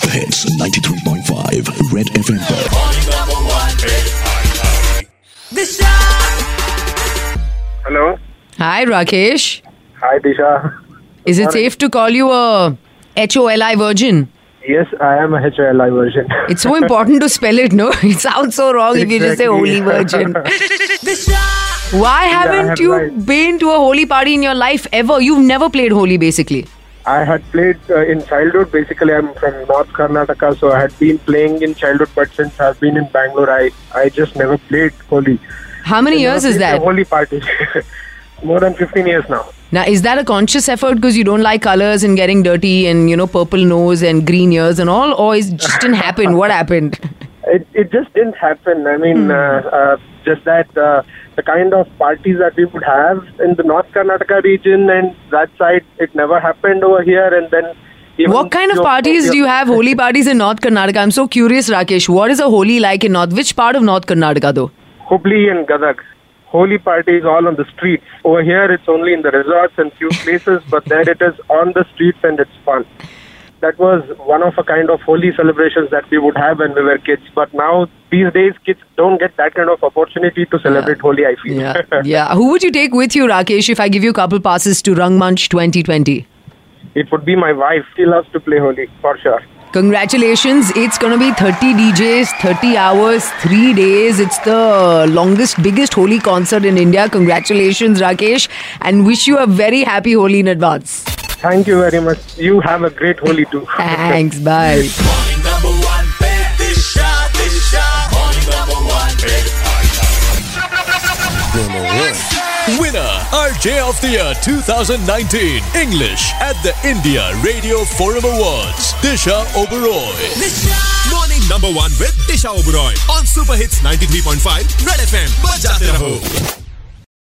Hits 93.5 Red FM. Hello. Hi, Rakesh. Hi, Disha. Is it safe to call you a HOLI virgin? Yes, I am a HOLI virgin. it's so important to spell it, no? It sounds so wrong exactly. if you just say holy virgin. Why haven't yeah, have you lied. been to a Holi party in your life ever? You've never played Holi, basically. I had played uh, in childhood. Basically, I'm from North Karnataka, so I had been playing in childhood. But since I've been in Bangalore, I I just never played Holi. How many years is that? Holi party. More than 15 years now. Now, is that a conscious effort because you don't like colors and getting dirty and, you know, purple nose and green ears and all? Or is it just didn't happen? What happened? It it just didn't happen. I mean, uh, just that uh, the kind of parties that we would have in the North Karnataka region and that side, it never happened over here. And then. even What kind of your- parties your- do you have? Holi parties in North Karnataka? I'm so curious, Rakesh. What is a Holi like in North? Which part of North Karnataka, though? Hubli and Gadag. Holi parties all on the streets. Over here, it's only in the resorts and few places, but there it is on the streets and it's fun. That was one of a kind of Holi celebrations that we would have when we were kids. But now, these days, kids don't get that kind of opportunity to celebrate Holi. I feel. Yeah. yeah. Who would you take with you, Rakesh, if I give you a couple passes to Rangmanch 2020? it would be my wife. She loves to play Holi for sure. Congratulations. It's going to be 30 DJs, 30 hours, 3 days. It's the longest, biggest Holi concert in India. Congratulations, Rakesh. And wish you a very happy Holi in advance. Thank you very much. You have a great Holi too. Thanks. Bye. Winner, RJ of the Year 2019, English at the India Radio Forum Awards, Disha Oberoi. Disha! Morning number one with Disha Oberoi on Super Hits 93.5 Red FM. Bajate raho.